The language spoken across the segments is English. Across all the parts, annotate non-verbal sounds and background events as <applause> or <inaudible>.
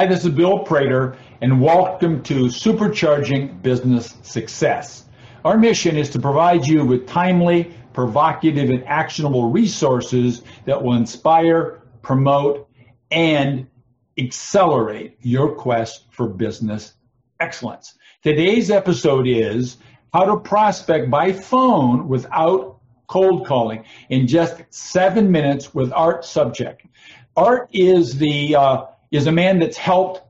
Hi, this is Bill Prater, and welcome to Supercharging Business Success. Our mission is to provide you with timely, provocative, and actionable resources that will inspire, promote, and accelerate your quest for business excellence. Today's episode is how to prospect by phone without cold calling in just seven minutes with Art Sobczak. Art is the uh, is a man that's helped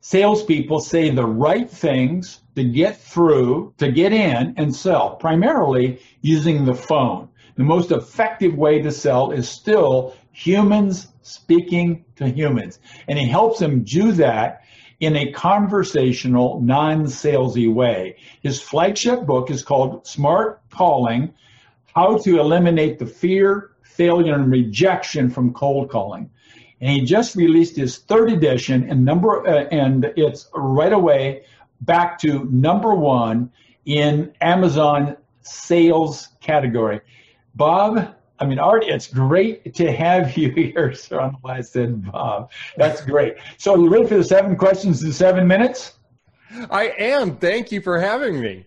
salespeople say the right things to get through, to get in and sell, primarily using the phone. The most effective way to sell is still humans speaking to humans. And he helps them do that in a conversational, non salesy way. His flagship book is called Smart Calling How to Eliminate the Fear, Failure, and Rejection from Cold Calling and he just released his third edition and number uh, and it's right away back to number one in Amazon sales category. Bob, I mean, Art, it's great to have <laughs> you here. sir. I why I said Bob. That's great. So you ready for the seven questions in seven minutes? I am. Thank you for having me.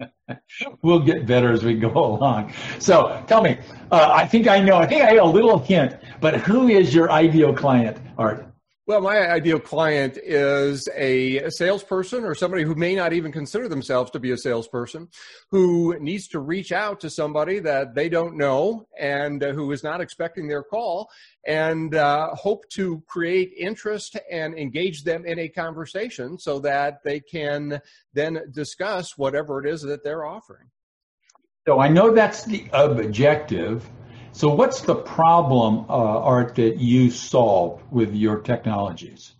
<laughs> we'll get better as we go along. So tell me, uh, I think I know, I think I have a little hint, but who is your ideal client, Art? Well, my ideal client is a salesperson or somebody who may not even consider themselves to be a salesperson who needs to reach out to somebody that they don't know and uh, who is not expecting their call and uh, hope to create interest and engage them in a conversation so that they can then discuss whatever it is that they're offering. So I know that's the objective so, what's the problem, uh, Art, that you solve with your technologies?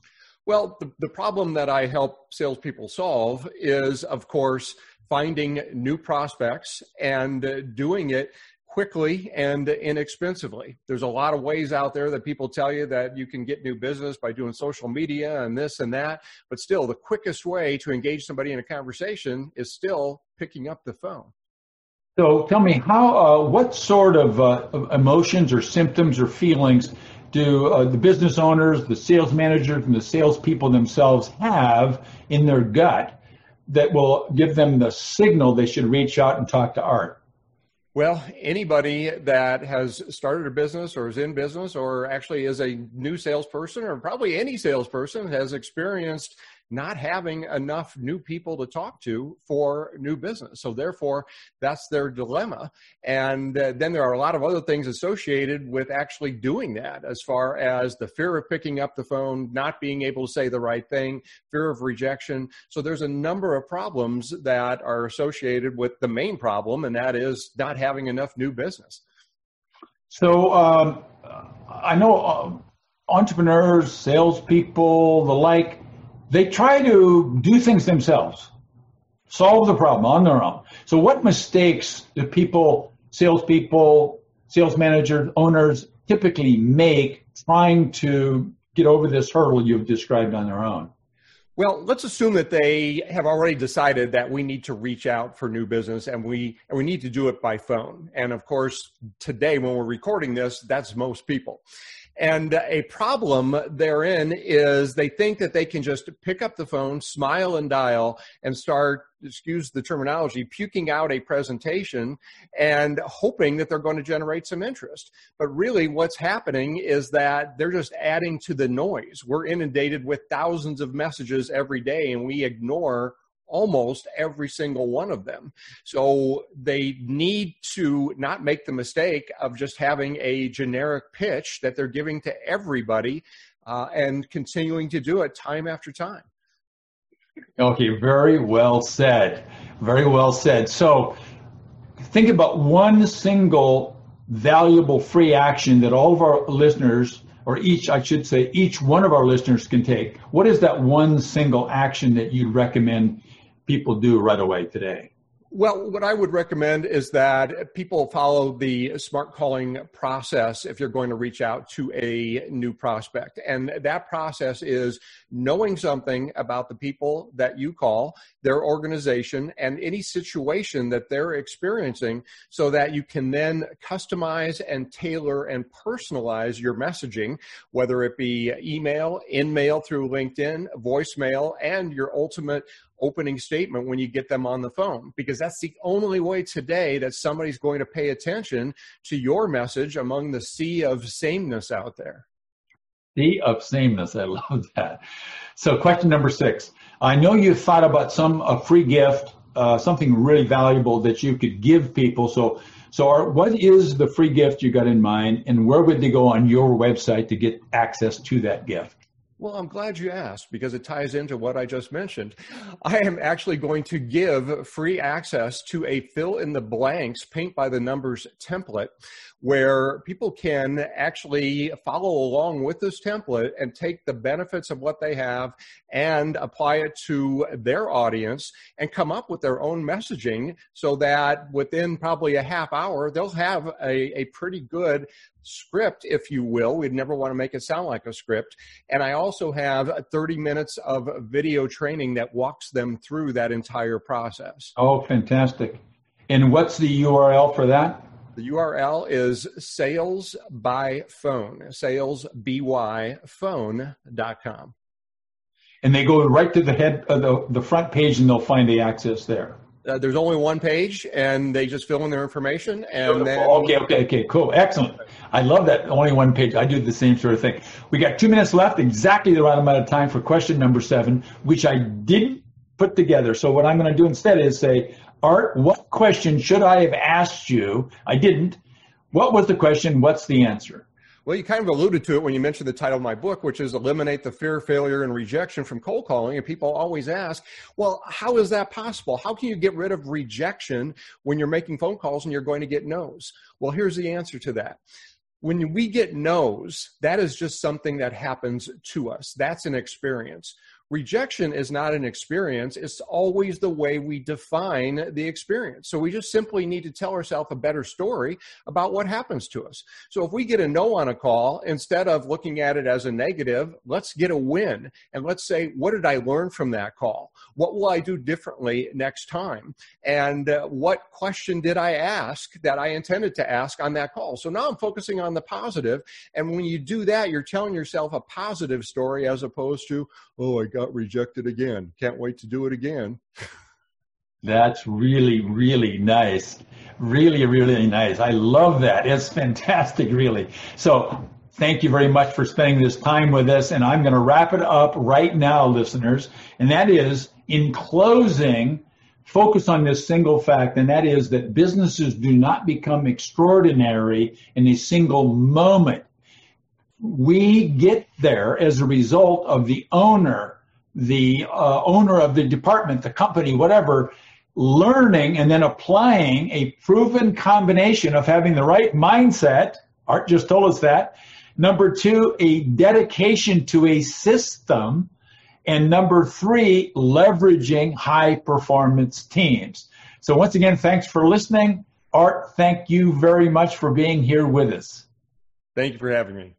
Well, the, the problem that I help salespeople solve is, of course, finding new prospects and doing it quickly and inexpensively. There's a lot of ways out there that people tell you that you can get new business by doing social media and this and that, but still, the quickest way to engage somebody in a conversation is still picking up the phone. So tell me, how, uh, what sort of uh, emotions or symptoms or feelings do uh, the business owners, the sales managers, and the salespeople themselves have in their gut that will give them the signal they should reach out and talk to Art? Well, anybody that has started a business or is in business or actually is a new salesperson or probably any salesperson has experienced not having enough new people to talk to for new business. So therefore, that's their dilemma. And uh, then there are a lot of other things associated with actually doing that, as far as the fear of picking up the phone, not being able to say the right thing, fear of rejection. So there's a number of problems that are associated with the main problem, and that is not having enough new business. So um, I know uh, entrepreneurs, salespeople, the like they try to do things themselves, solve the problem on their own. So, what mistakes do people, salespeople, sales managers, owners typically make trying to get over this hurdle you've described on their own? Well, let's assume that they have already decided that we need to reach out for new business and we and we need to do it by phone. And of course, today when we're recording this, that's most people. And a problem therein is they think that they can just pick up the phone, smile and dial, and start, excuse the terminology, puking out a presentation and hoping that they're going to generate some interest. But really, what's happening is that they're just adding to the noise. We're inundated with thousands of messages every day, and we ignore almost every single one of them. So they need to not make the mistake of just having a generic pitch that they're giving to everybody uh, and continuing to do it time after time. Okay, very well said. Very well said. So think about one single valuable free action that all of our listeners or each, I should say, each one of our listeners can take. What is that one single action that you'd recommend people do right away today? Well, what I would recommend is that people follow the smart calling process if you're going to reach out to a new prospect. And that process is knowing something about the people that you call, their organization, and any situation that they're experiencing so that you can then customize and tailor and personalize your messaging, whether it be email, in mail through LinkedIn, voicemail, and your ultimate opening statement when you get them on the phone because that's the only way today that somebody's going to pay attention to your message among the sea of sameness out there. Sea of sameness. I love that. So, question number six. I know you've thought about some a free gift, uh, something really valuable that you could give people. So, so what is the free gift you got in mind, and where would they go on your website to get access to that gift? Well, I'm glad you asked because it ties into what I just mentioned. I am actually going to give free access to a fill in the blanks paint by the numbers template where people can actually follow along with this template and take the benefits of what they have and apply it to their audience and come up with their own messaging so that within probably a half hour, they'll have a, a pretty good script, if you will. We'd never want to make it sound like a script. And I also have 30 minutes of video training that walks them through that entire process. Oh, fantastic. And what's the URL for that? The URL is sales by phone, salesbyphone.com. And they go right to the head of the, the front page and they'll find the access there. Uh, there's only one page and they just fill in their information and then okay okay okay cool. Excellent. I love that only one page. I do the same sort of thing. We got two minutes left exactly the right amount of time for question number seven which i didn't put together. So what i'm going to do instead is say art what question should i have asked you? I didn't. What was the question? What's the answer well, you kind of alluded to it when you mentioned the title of my book, which is Eliminate the Fear, Failure, and Rejection from Cold Calling. And people always ask, well, how is that possible? How can you get rid of rejection when you're making phone calls and you're going to get no's? Well, here's the answer to that. When we get no's, that is just something that happens to us. That's an experience. Rejection is not an experience, it's always the way we define the experience. So we just simply need to tell ourselves a better story about what happens to us. So if we get a no on a call, instead of looking at it as a negative, let's get a win and let's say, what did I learn from that call? What will I do differently next time? And uh, what question did I ask that I intended to ask on that call? So now I'm focusing on the positive, And when you do that, you're telling yourself a positive story as opposed to, oh, I got rejected again. Can't wait to do it again. <laughs> That's really, really nice. Really, really nice. I love that. It's fantastic, really. So, thank you very much for spending this time with us. And I'm going to wrap it up right now, listeners. And that is in closing, focus on this single fact, and that is that businesses do not become extraordinary in a single moment we get there as a result of the owner, the uh, owner of the department, the company, whatever, learning and then applying a proven combination of having the right mindset. Art just told us that. Number two, a dedication to a system. And number three, leveraging high performance teams. So once again, thanks for listening. Art, thank you very much for being here with us. Thank you for having me.